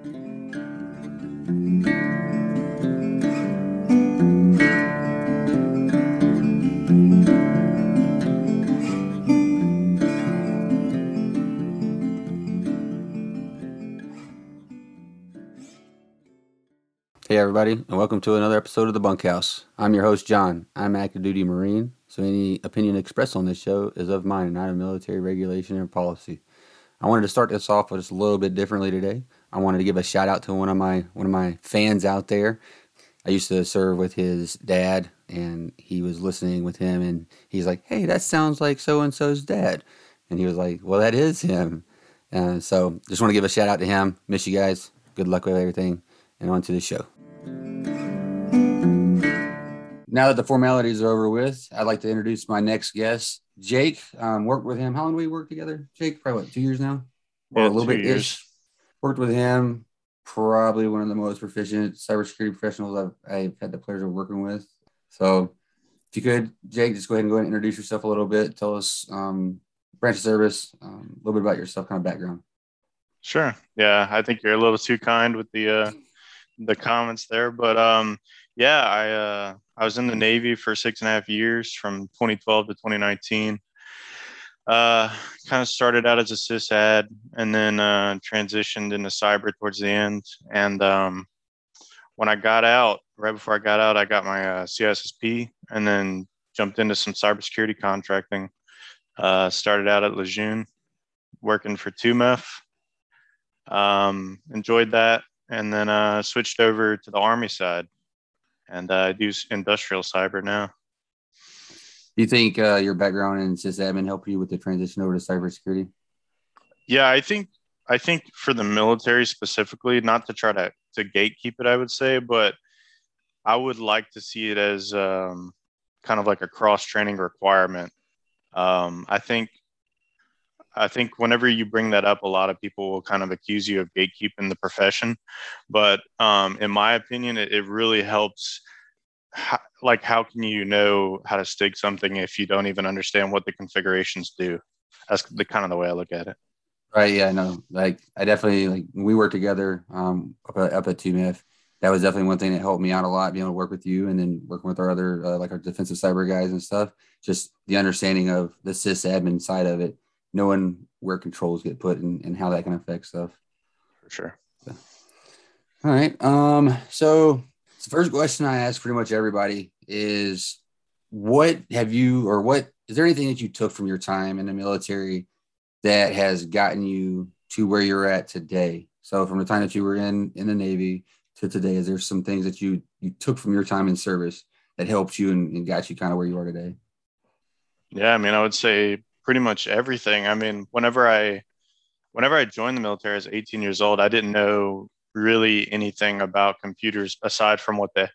Hey, everybody, and welcome to another episode of The Bunkhouse. I'm your host, Jon. I'm active duty Marine, so any opinion expressed on this show is of mine and not of military regulation or policy. I wanted to start this off just a little bit differently today. I wanted to give a shout out to one of my one of my fans out there. I used to serve with his dad, and he was listening with him, and he's like, "Hey, that sounds like so and so's dad," and he was like, "Well, that is him." Uh, so, just want to give a shout out to him. Miss you guys. Good luck with everything, and on to the show. Now that the formalities are over with, I'd like to introduce my next guest, Jake. Um, worked with him. How long do we work together, Jake? Probably what, two years now, or Yeah, a little bit years. ish. Worked with him. Probably one of the most proficient cybersecurity professionals I've, I've had the pleasure of working with. So, if you could, Jake, just go ahead and go ahead and introduce yourself a little bit. Tell us um, branch of service, um, a little bit about yourself, kind of background. Sure. Yeah, I think you're a little too kind with the uh, the comments there, but um, yeah, I uh, I was in the Navy for six and a half years, from 2012 to 2019. Uh, kind of started out as a sysad, and then uh, transitioned into cyber towards the end. And um, when I got out, right before I got out, I got my uh, CISSP, and then jumped into some cybersecurity contracting. Uh, started out at Lejeune, working for 2MEF. Um, enjoyed that, and then uh, switched over to the Army side, and uh, I do industrial cyber now. Do you think uh, your background in sysadmin helped you with the transition over to cybersecurity? Yeah, I think I think for the military specifically, not to try to to gatekeep it, I would say, but I would like to see it as um, kind of like a cross training requirement. Um, I think I think whenever you bring that up, a lot of people will kind of accuse you of gatekeeping the profession, but um, in my opinion, it, it really helps. How, like, how can you know how to stick something if you don't even understand what the configurations do? That's the kind of the way I look at it. Right. Yeah. No. Like I definitely like we worked together um, up at, up at 2MEF. That was definitely one thing that helped me out a lot, being able to work with you, and then working with our other uh, like our defensive cyber guys and stuff. Just the understanding of the sysadmin side of it, knowing where controls get put and, and how that can affect stuff. For sure. All right. Um. So the first question I ask pretty much everybody is, what have you or what is there anything that you took from your time in the military that has gotten you to where you're at today? So from the time that you were in in the Navy to today, is there some things that you you took from your time in service that helped you and, and got you kind of where you are today? Yeah, I mean, I would say pretty much everything. I mean, whenever I whenever I joined the military as 18 years old, I didn't know really anything about computers aside from what the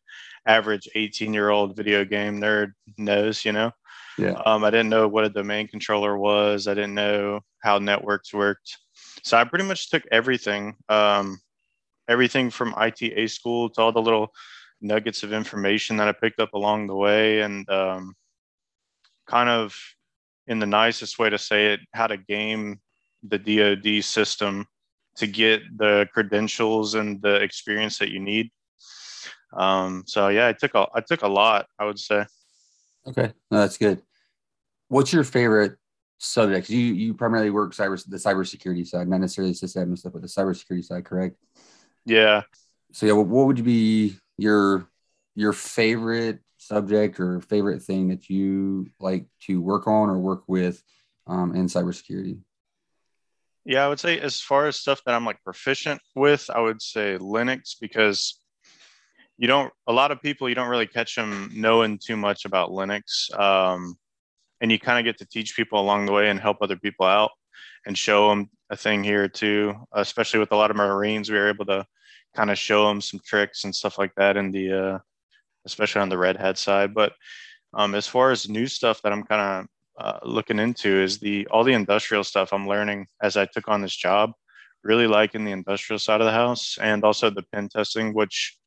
average 18 year old video game nerd knows, you know. Yeah. Um, I didn't know what a domain controller was. I didn't know how networks worked. So I pretty much took everything, um, everything from ITA school to all the little nuggets of information that I picked up along the way, and um, kind of, in the nicest way to say it, how to game the DoD system to get the credentials and the experience that you need. Um, so yeah, I took a I took a lot, I would say. Okay, no, that's good. What's your favorite subject? You you primarily work cyber the cybersecurity side, not necessarily sysadmin stuff, but the cybersecurity side, correct? Yeah, So yeah, what what would be your your favorite subject or favorite thing that you like to work on or work with um, in cybersecurity? Yeah, I would say as far as stuff that I'm like proficient with, I would say Linux because you don't a lot of people you don't really catch them knowing too much about Linux, um, and you kind of get to teach people along the way and help other people out and show them a thing here too. Especially with a lot of Marines, we were able to kind of show them some tricks and stuff like that in the uh, especially on the Red Hat side. But um, as far as new stuff that I'm kind of uh, looking into is the all the industrial stuff I'm learning as I took on this job. Really liking the industrial side of the house and also the pen testing, which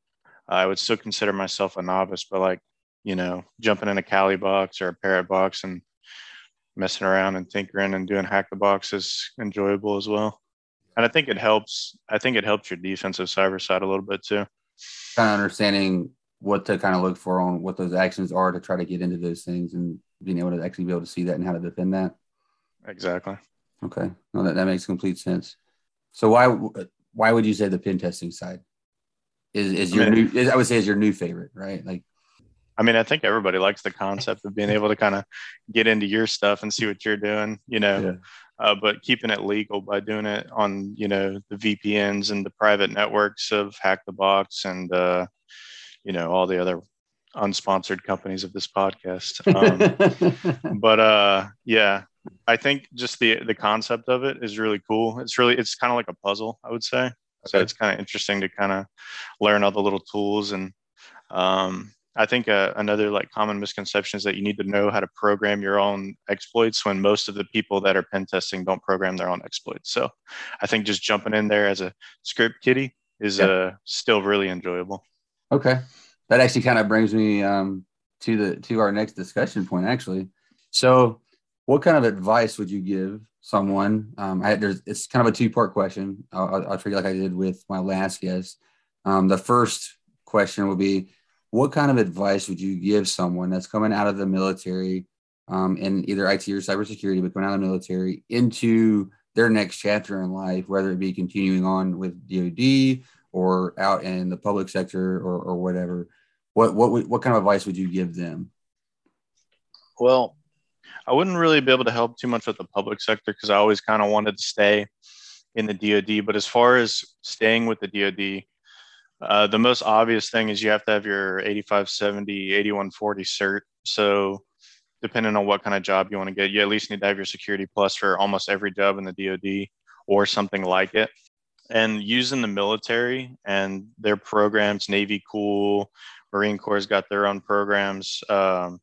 I would still consider myself a novice, but like you know, jumping in a Kali box or a Parrot box and messing around and tinkering and doing hack the box is enjoyable as well. and I think it helps. I think it helps your defensive cyber side a little bit too. Kind of understanding what to kind of look for on what those actions are to try to get into those things and being able to actually be able to see that and how to defend that. Exactly. Okay, no, that, that makes complete sense. So why why would you say the pen testing side is is your I mean, new? Is, I would say is your new favorite, right? Like, I mean, I think everybody likes the concept of being able to kind of get into your stuff and see what you're doing, you know. Yeah. Uh, but keeping it legal by doing it on, you know, the VPNs and the private networks of Hack the Box and, uh, you know, all the other unsponsored companies of this podcast. Um, but uh, yeah, I think just the the concept of it is really cool. It's really it's kind of like a puzzle, I would say. Okay. So it's kind of interesting to kind of learn all the little tools and um, I think uh, another like common misconception is that you need to know how to program your own exploits when most of the people that are pen testing don't program their own exploits. So I think just jumping in there as a script kiddie is yeah. uh, still really enjoyable. Okay, that actually kind of brings me um, to the to our next discussion point. Actually, so what kind of advice would you give someone? Um, I, there's it's kind of a two part question. I'll, I'll treat it like I did with my last guest. Um, the first question would be, what kind of advice would you give someone that's coming out of the military um, in either IT or cybersecurity, but coming out of the military into their next chapter in life, whether it be continuing on with DoD or out in the public sector or, or whatever? What what what kind of advice would you give them? Well, I wouldn't really be able to help too much with the public sector because I always kind of wanted to stay in the DoD. But as far as staying with the DoD, uh, the most obvious thing is you have to have your 8570, 8140 cert. So depending on what kind of job you want to get, you at least need to have your security plus for almost every job in the DoD or something like it. And using the military and their programs, Navy Cool, Marine Corps got their own programs. Um,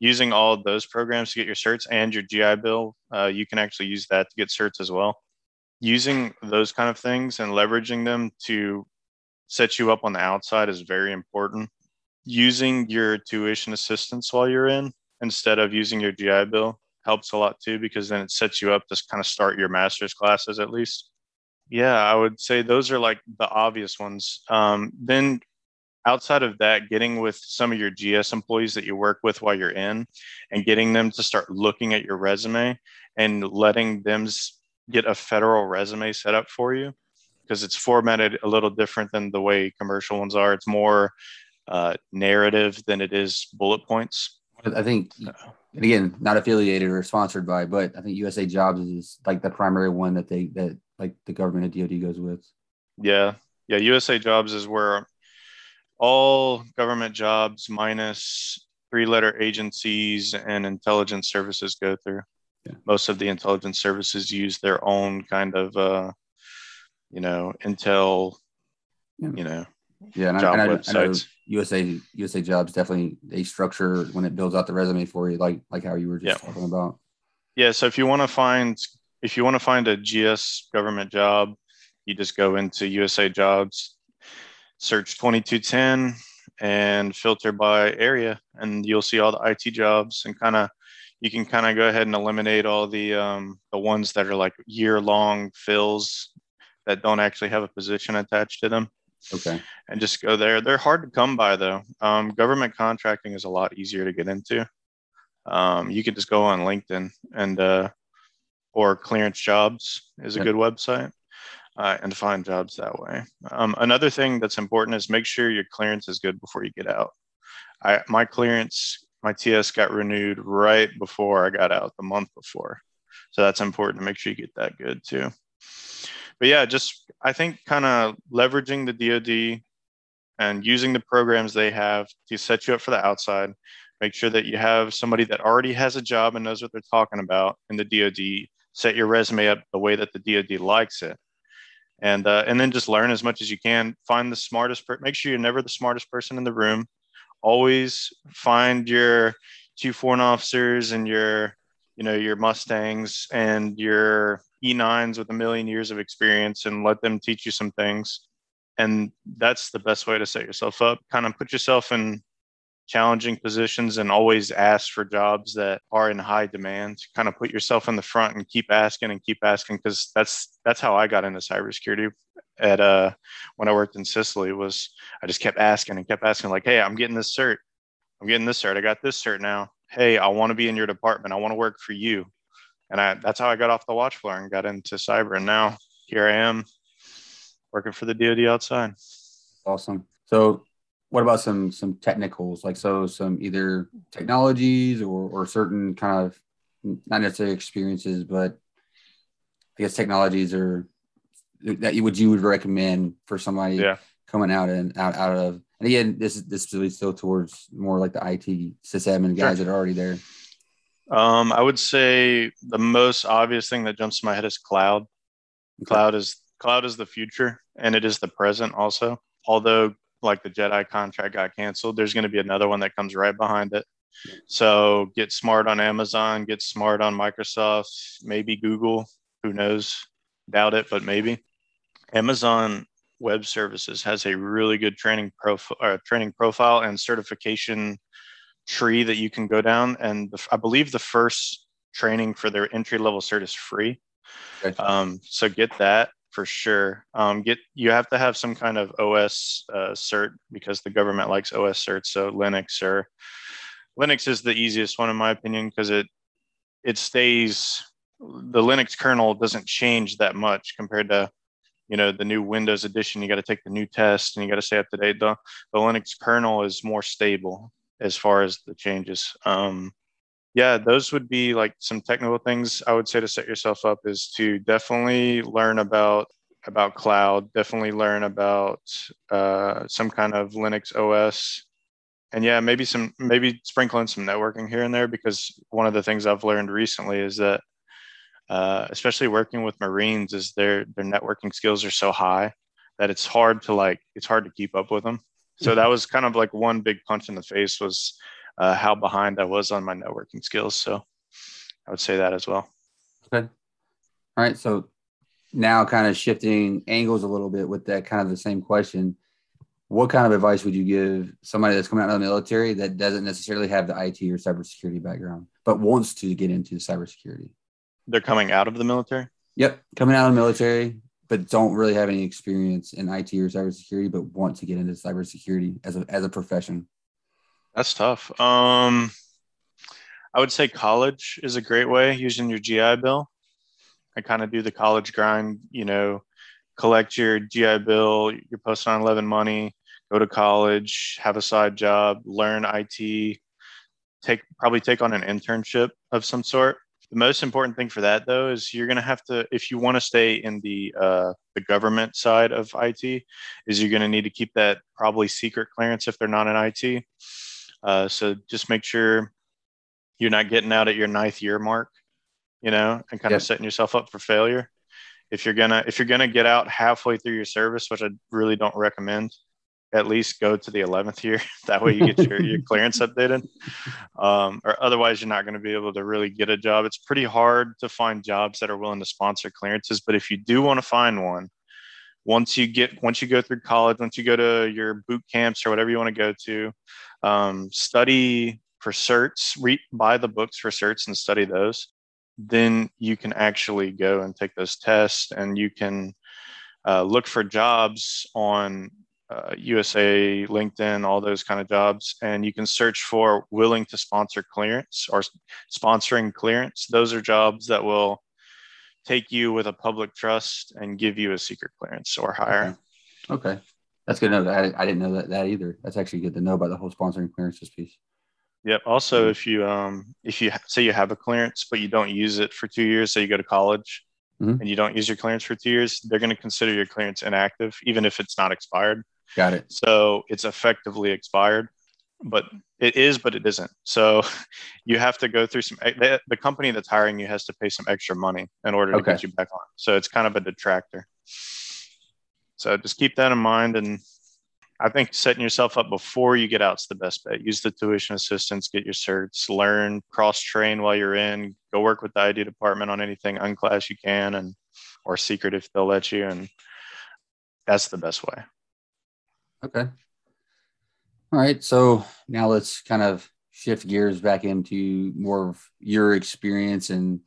using all those programs to get your certs and your GI Bill, uh, you can actually use that to get certs as well. Using those kind of things and leveraging them to set you up on the outside is very important. Using your tuition assistance while you're in instead of using your GI Bill helps a lot too because then it sets you up to kind of start your master's classes at least. Yeah, I would say those are like the obvious ones. Um, then outside of that, getting with some of your GS employees that you work with while you're in and getting them to start looking at your resume and letting them get a federal resume set up for you because it's formatted a little different than the way commercial ones are. It's more uh, narrative than it is bullet points. I think, again, not affiliated or sponsored by, but I think USA Jobs is like the primary one that they that like the government of DoD goes with. Yeah, yeah. USA Jobs is where all government jobs minus three letter agencies and intelligence services go through. Yeah. Most of the intelligence services use their own kind of, uh, you know, intel, yeah. you know, yeah, and, job I, and I, I, know USA USA Jobs definitely a structure when it builds out the resume for you, like like how you were just yeah. talking about. Yeah, so if you want to find if you want to find a GS government job, you just go into USA Jobs, search 2210 and filter by area and you'll see all the IT jobs and kind of you can kind of go ahead and eliminate all the um, the ones that are like year long fills that don't actually have a position attached to them. Okay. And just go there. They're hard to come by though. Um, government contracting is a lot easier to get into. Um, you could just go on LinkedIn and uh, or Clearance Jobs is a yep. good website uh, and find jobs that way. Um, another thing that's important is make sure your clearance is good before you get out. I, my clearance, my TS got renewed right before I got out, the month before. So that's important to make sure you get that good too. But yeah, just I think kind of leveraging the DoD and using the programs they have to set you up for the outside. Make sure that you have somebody that already has a job and knows what they're talking about in the DoD. Set your resume up the way that the DoD likes it and uh, and then just learn as much as you can. Find the smartest. Per- make sure you're never the smartest person in the room. Always find your chief warrant officers and your you know your Mustangs and your E9s with a million years of experience and let them teach you some things. And that's the best way to set yourself up. Kind of put yourself in challenging positions and always ask for jobs that are in high demand. Kind of put yourself in the front and keep asking and keep asking because that's that's how I got into cybersecurity at uh when I worked in Sicily was I just kept asking and kept asking like, hey, I'm getting this cert. I'm getting this cert. I got this cert now. Hey, I want to be in your department. I want to work for you. And I that's how I got off the watch floor and got into cyber. And now here I am working for the DoD outside. Awesome. So what about some some technicals like so some either technologies or or certain kind of not necessarily experiences but i guess technologies are that you would you would recommend for somebody yeah. coming out and out out of and again this is this is still towards more like the it sysadmin guys sure. that are already there um i would say the most obvious thing that jumps to my head is cloud okay. cloud is cloud is the future and it is the present also although like the Jedi contract got canceled, there's going to be another one that comes right behind it. So get smart on Amazon, get smart on Microsoft, maybe Google, who knows? Doubt it, but maybe. Amazon Web Services has a really good training profile, uh, training profile and certification tree that you can go down. And the, I believe the first training for their entry level cert is free. Okay. Um, so get that for sure. Um, get you have to have some kind of OS uh, cert because the government likes OS certs. So Linux or Linux is the easiest one in my opinion because it it stays the Linux kernel doesn't change that much compared to you know the new Windows edition. You got to take the new test and you got to stay up to date. The the Linux kernel is more stable as far as the changes. Um, yeah, those would be like some technical things I would say to set yourself up is to definitely learn about about cloud, definitely learn about uh, some kind of Linux OS, and yeah, maybe some maybe sprinkle in some networking here and there because one of the things I've learned recently is that uh, especially working with Marines is their their networking skills are so high that it's hard to like it's hard to keep up with them. So that was kind of like one big punch in the face was uh, how behind I was on my networking skills. So I would say that as well. Okay. All right. So now kind of shifting angles a little bit with that kind of the same question. What kind of advice would you give somebody that's coming out of the military that doesn't necessarily have the IT or cybersecurity background, but wants to get into cybersecurity? They're coming out of the military? Yep. Coming out of the military, but don't really have any experience in IT or cybersecurity, but want to get into cybersecurity as a, as a profession. That's tough. Um, I would say college is a great way using your GI Bill. I kind of do the college grind, you know, collect your GI Bill, your post 911 money, go to college, have a side job, learn IT, take probably take on an internship of some sort. The most important thing for that though is you're going to have to, if you want to stay in the uh, the government side of IT, is you're going to need to keep that probably secret clearance if they're not in IT. Uh, so just make sure you're not getting out at your ninth year mark, you know, and kind yep. of setting yourself up for failure. If you're gonna if you're gonna get out halfway through your service, which I really don't recommend, at least go to the 11th year. that way you get your, your clearance updated. Um, or otherwise, you're not going to be able to really get a job. It's pretty hard to find jobs that are willing to sponsor clearances. But if you do want to find one, once you get once you go through college, once you go to your boot camps or whatever you want to go to, um, study for certs, read, buy the books for certs and study those. Then you can actually go and take those tests and you can uh, look for jobs on uh, USA, LinkedIn, all those kind of jobs. And you can search for willing to sponsor clearance or sponsoring clearance. Those are jobs that will take you with a public trust and give you a secret clearance or higher. Okay. okay. That's good to know. I, I didn't know that, that either. That's actually good to know about the whole sponsoring clearances piece. Yep. Also, if you um if you say you have a clearance but you don't use it for two years, so you go to college mm-hmm. and you don't use your clearance for two years, they're going to consider your clearance inactive, even if it's not expired. Got it. So it's effectively expired, but it is, but it isn't. So you have to go through some. The, the company that's hiring you has to pay some extra money in order to okay. get you back on. So it's kind of a detractor. So just keep that in mind. And I think setting yourself up before you get out is the best bet. Use the tuition assistance, get your certs, learn, cross train while you're in, go work with the ID department on anything unclass you can and or secret if they'll let you. And that's the best way. Okay. All right. So now let's kind of shift gears back into more of your experience and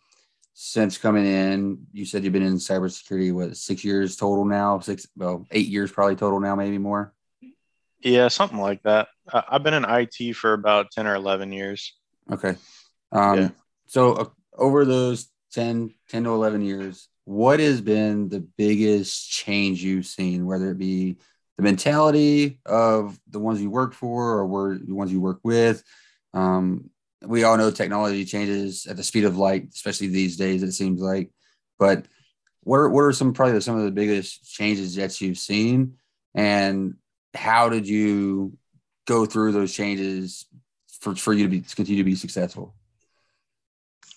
since coming in, you said you've been in cybersecurity, what, six years total now? Six, well, eight years probably total now, maybe more. Yeah, something like that. I've been in IT for about 10 or 11 years. Okay. Um, yeah. So uh, over those 10, 10 to 11 years, what has been the biggest change you've seen, whether it be the mentality of the ones you work for or were the ones you work with? Um, we all know technology changes at the speed of light, especially these days, it seems like. But what are, what are some probably some of the biggest changes that you've seen? And how did you go through those changes for, for you to be to continue to be successful?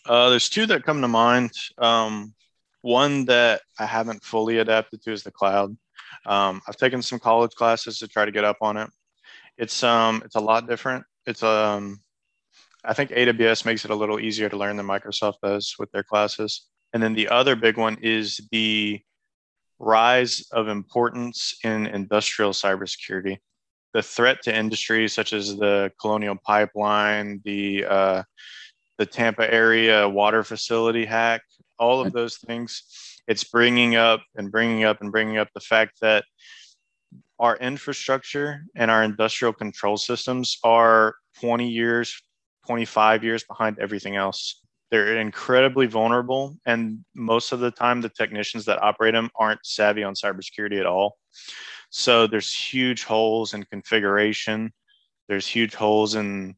Uh, there's two that come to mind. Um, one that I haven't fully adapted to is the cloud. Um, I've taken some college classes to try to get up on it. It's um, it's a lot different. It's um, I think AWS makes it a little easier to learn than Microsoft does with their classes. And then the other big one is the rise of importance in industrial cybersecurity. The threat to industries such as the Colonial Pipeline, the uh, the Tampa area water facility hack, all of those things, it's bringing up and bringing up and bringing up the fact that our infrastructure and our industrial control systems are 20 years, 25 years behind everything else. They're incredibly vulnerable, and most of the time, the technicians that operate them aren't savvy on cybersecurity at all. So there's huge holes in configuration. There's huge holes in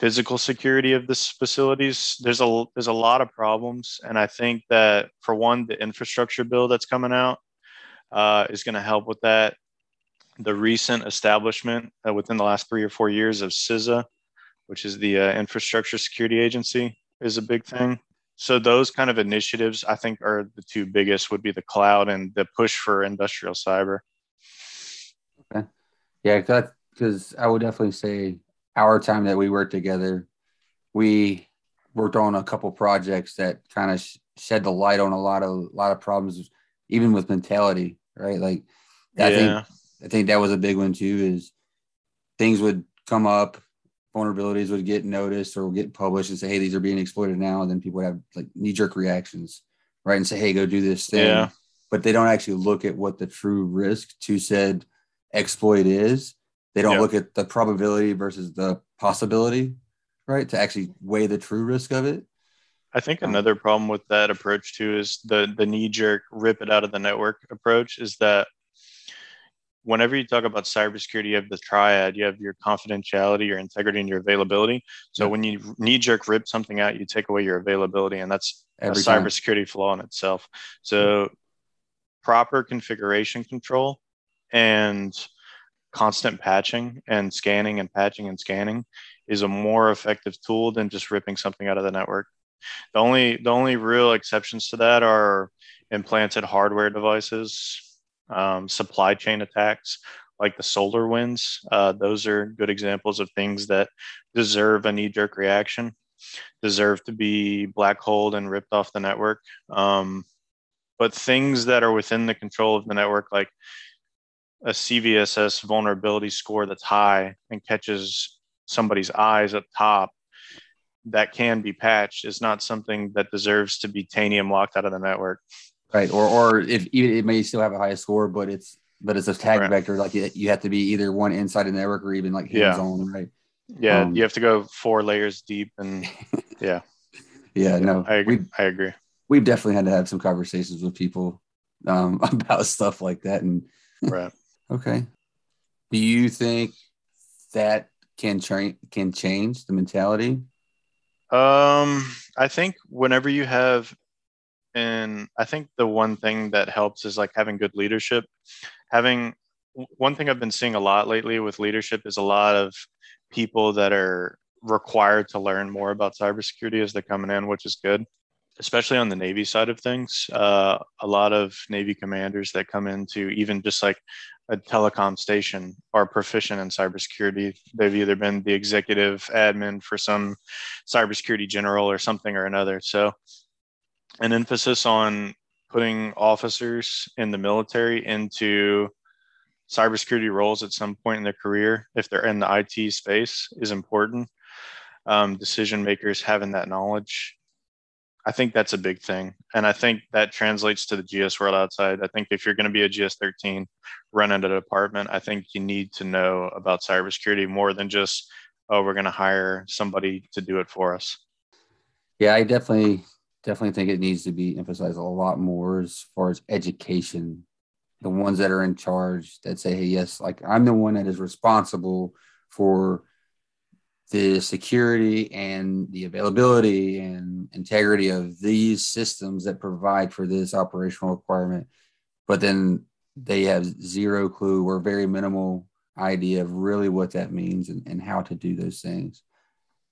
physical security of this facilities. There's a there's a lot of problems, and I think that for one, the infrastructure bill that's coming out uh, is going to help with that. The recent establishment uh, within the last three or four years of CISA, which is the uh, Infrastructure Security Agency, is a big thing. So those kind of initiatives, I think, are the two biggest. Would be the cloud and the push for industrial cyber. Okay. Yeah, because I would definitely say our time that we worked together, we worked on a couple projects that kind of sh- shed the light on a lot of a lot of problems, even with mentality, right? Like, I yeah. think I think that was a big one too. Is things would come up vulnerabilities would get noticed or get published and say, hey, these are being exploited now. And then people would have like knee jerk reactions, right? And say, hey, go do this thing. Yeah. But they don't actually look at what the true risk to said exploit is. They don't look at the probability versus the possibility, right? To actually weigh the true risk of it. I think um, another problem with that approach too is the the knee jerk rip it out of the network approach is that whenever you talk about cybersecurity, you have the triad. You have your confidentiality, your integrity, and your availability. So when you knee jerk rip something out, you take away your availability, and that's Every a time. cybersecurity flaw in itself. So proper configuration control and constant patching and scanning and patching and scanning is a more effective tool than just ripping something out of the network. The only the only real exceptions to that are implanted hardware devices um, supply chain attacks like the SolarWinds. Uh, those are good examples of things that deserve a knee jerk reaction, deserve to be black holed and ripped off the network. Um, but things that are within the control of the network, like a CVSS vulnerability score that's high and catches somebody's eyes up top, that can be patched, is not something that deserves to be Tanium locked out of the network right? Or or if even it may still have a high score, but it's but it's a tag right. vector. Like you, you have to be either one inside the network or even like hands yeah. on, right? Yeah, um, you have to go four layers deep, and yeah, yeah, no, I agree. I agree. We've definitely had to have some conversations with people um, about stuff like that, and right. Okay, do you think that can change can change the mentality? Um, I think whenever you have and I think the one thing that helps is like having good leadership. Having one thing I've been seeing a lot lately with leadership is a lot of people that are required to learn more about cybersecurity as they're coming in, which is good, especially on the Navy side of things. Uh, a lot of Navy commanders that come into even just like a telecom station are proficient in cybersecurity. They've either been the executive admin for some cybersecurity general or something or another. So an emphasis on putting officers in the military into cybersecurity roles at some point in their career, if they're in the IT space, is important. Um, decision makers having that knowledge. I think that's a big thing. And I think that translates to the GS world outside. I think if you're going to be a GS 13 running a department, I think you need to know about cybersecurity more than just, oh, we're going to hire somebody to do it for us. Yeah, I definitely definitely think it needs to be emphasized a lot more as far as education the ones that are in charge that say, hey, yes, like I'm the one that is responsible for the security and the availability and integrity of these systems that provide for this operational requirement. But then they have zero clue or very minimal idea of really what that means and, and how to do those things.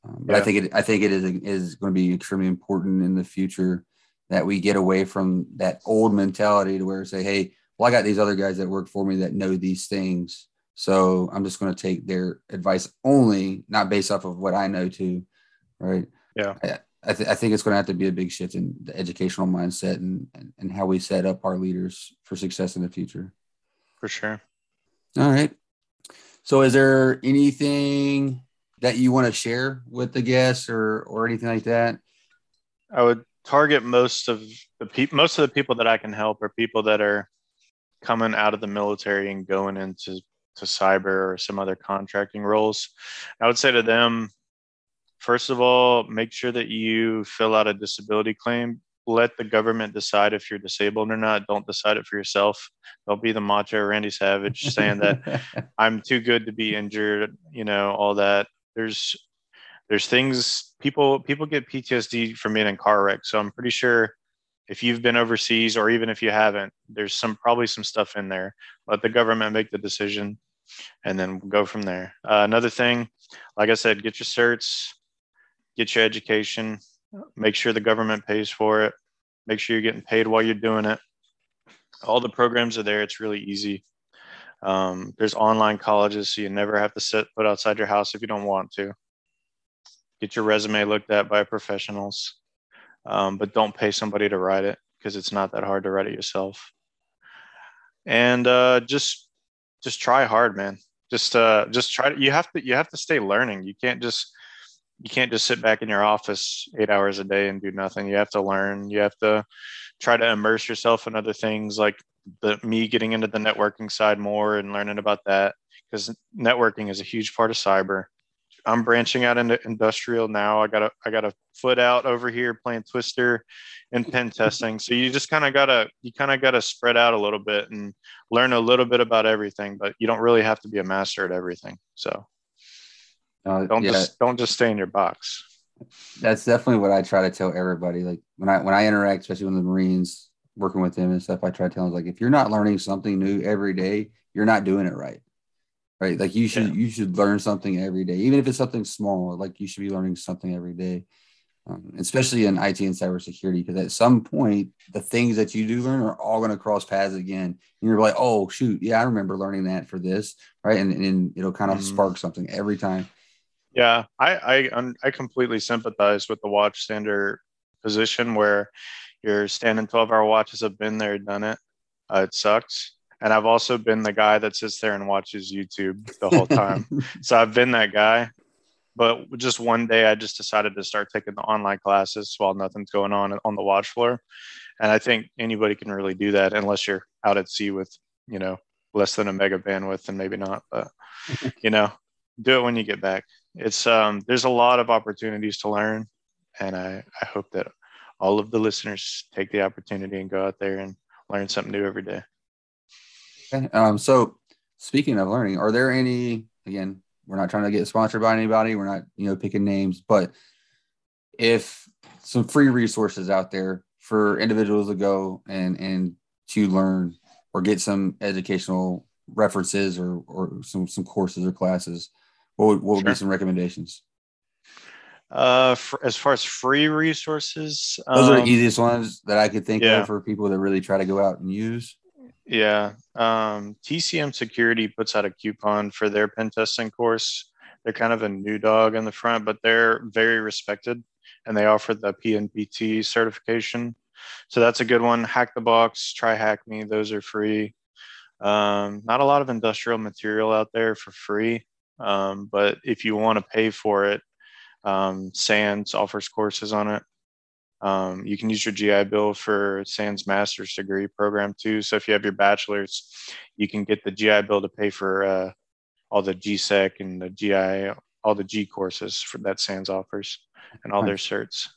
Um, but yeah. I think it, I think it is, is going to be extremely important in the future that we get away from that old mentality to where say, hey, well, I got these other guys that work for me that know these things. So I'm just going to take their advice only, not based off of what I know too. Right. Yeah. I, I, th- I think it's going to have to be a big shift in the educational mindset and, and, and how we set up our leaders for success in the future. For sure. All right. So is there anything that you want to share with the guests or, or anything like that? I would target most of the people, most of the people that I can help are people that are coming out of the military and going into to cyber or some other contracting roles, I would say to them, first of all, make sure that you fill out a disability claim. Let the government decide if you're disabled or not. Don't decide it for yourself. Don't be the macho Randy Savage saying that I'm too good to be injured, you know, all that. There's there's things people people get PTSD from being in car wrecks. So I'm pretty sure if you've been overseas or even if you haven't, there's some probably some stuff in there. Let the government make the decision and then go from there. Uh, another thing, like I said, get your certs, get your education, make sure the government pays for it, make sure you're getting paid while you're doing it. All the programs are there. It's really easy. Um, there's online colleges, so you never have to sit put outside your house if you don't want to. Get your resume looked at by professionals um, but don't pay somebody to write it because it's not that hard to write it yourself. And uh, just just try hard, man. Just uh, just try. To, you have to you have to stay learning. You can't just you can't just sit back in your office eight hours a day and do nothing. You have to learn. You have to try to immerse yourself in other things like the me getting into the networking side more and learning about that because networking is a huge part of cyber. I'm branching out into industrial now. I got a I got a foot out over here playing Twister and pen testing. So you just kind of gotta you kind of gotta spread out a little bit and learn a little bit about everything, but you don't really have to be a master at everything. So uh, don't yeah. just don't just stay in your box. That's definitely what I try to tell everybody. Like when I when I interact, especially with the Marines, working with them and stuff, I try to tell them like if you're not learning something new every day, you're not doing it right right? Like you should yeah. you should learn something every day, even if it's something small. Like you should be learning something every day, um, especially in IT and cybersecurity, because at some point the things that you do learn are all going to cross paths again, and you're like, oh shoot, yeah, I remember learning that for this, right? And, and it'll kind of mm-hmm. spark something every time. Yeah, I I I completely sympathize with the watchstander position where you're standing 12 hour watches have been there, done it. Uh, it sucks and I've also been the guy that sits there and watches YouTube the whole time. so I've been that guy. But just one day, I just decided to start taking the online classes while nothing's going on on the watch floor. And I think anybody can really do that unless you're out at sea with, you know, less than a mega bandwidth, and maybe not. But you know, do it when you get back. It's um, there's a lot of opportunities to learn, and I I hope that all of the listeners take the opportunity and go out there and learn something new every day. Okay. Um, so speaking of learning, are there any again, we're not trying to get sponsored by anybody, we're not, you know, picking names, but if some free resources out there for individuals to go and and to learn or get some educational references or or some some courses or classes, what would, what would sure. be some recommendations? Uh, for, as far as free resources, those um, are the um, easiest ones that I could think yeah. of for people that really try to go out and use. Yeah. Um, TCM Security puts out a coupon for their pen testing course. They're kind of a new dog in the front, but they're very respected and they offer the PNPT certification. So that's a good one. Hack the Box, TryHackMe, those are free. Um, not a lot of industrial material out there for free, um, but if you want to pay for it, um, SANS offers courses on it. Um, you can use your GI Bill for SANS master's degree program too. So if you have your bachelor's, you can get the GI Bill to pay for uh, all the GSEC and the GI, all the G courses for that SANS offers and all their certs.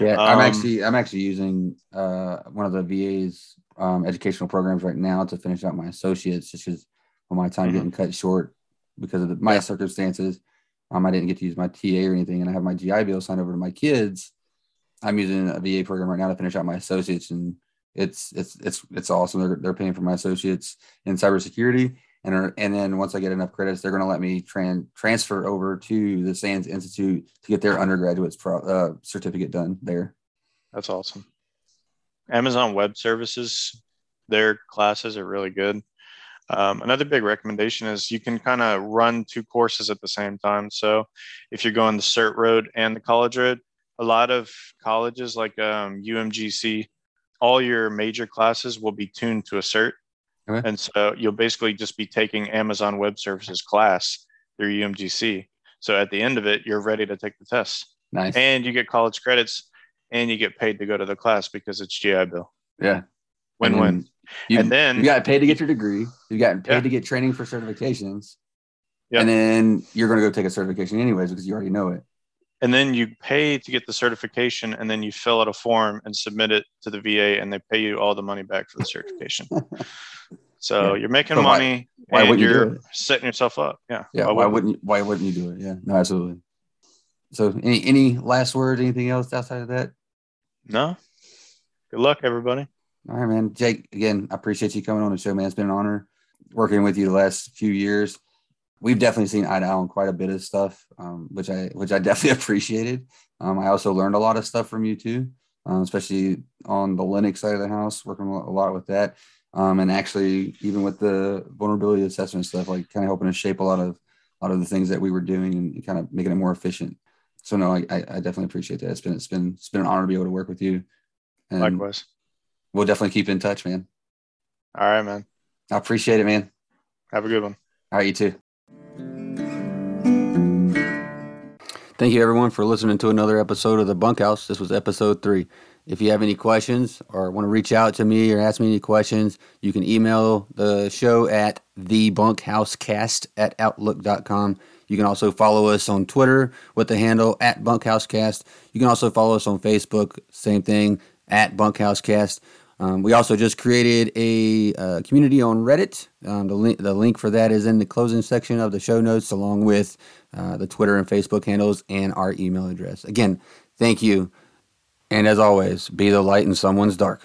Yeah, I'm um, actually I'm actually using uh, one of the VA's um, educational programs right now to finish out my associates, just because my time mm-hmm. getting cut short because of the, my circumstances. Um, I didn't get to use my TA or anything, and I have my GI Bill signed over to my kids. I'm using a VA program right now to finish out my associates, and it's it's it's it's awesome. They're they're paying for my associates in cybersecurity, and are, and then once I get enough credits, they're going to let me tran- transfer over to the SANS Institute to get their undergraduate's pro- uh, certificate done there. That's awesome. Amazon Web Services, their classes are really good. Um, another big recommendation is you can kind of run two courses at the same time. So if you're going the CERT road and the college road, a lot of colleges like um, UMGC, all your major classes will be tuned to a CERT. Okay. And so you'll basically just be taking Amazon Web Services class through UMGC. So at the end of it, you're ready to take the test. Nice. And you get college credits and you get paid to go to the class because it's GI Bill. Yeah. Win win. You, and then you got paid to get your degree. You got paid yeah. to get training for certifications. Yep. And then you're going to go take a certification anyways because you already know it. And then you pay to get the certification and then you fill out a form and submit it to the VA and they pay you all the money back for the certification. so yeah. you're making so money why, why and you're setting yourself up. Yeah. Yeah. Why, why wouldn't you, why wouldn't you do it? Yeah. No, absolutely. So any any last words, anything else outside of that? No. Good luck, everybody. All right, man. Jake, again, I appreciate you coming on the show, man. It's been an honor working with you the last few years. We've definitely seen eye to eye on quite a bit of stuff, um, which I which I definitely appreciated. Um, I also learned a lot of stuff from you too, um, especially on the Linux side of the house, working a lot with that, um, and actually even with the vulnerability assessment stuff, like kind of helping to shape a lot of a lot of the things that we were doing and kind of making it more efficient. So no, I, I definitely appreciate that. It's been it's been it's been an honor to be able to work with you. And Likewise we'll definitely keep in touch, man. All right, man. I appreciate it, man. Have a good one. All right, you too. Thank you, everyone, for listening to another episode of the Bunkhouse. This was episode three. If you have any questions or want to reach out to me or ask me any questions, you can email the show at thebunkhousecast at outlook.com. You can also follow us on Twitter with the handle at bunkhousecast. You can also follow us on Facebook, same thing, at bunkhousecast. Um, we also just created a uh, community on Reddit. Um, the, link, the link for that is in the closing section of the show notes, along with uh, the Twitter and Facebook handles and our email address. Again, thank you. And as always, be the light in someone's dark.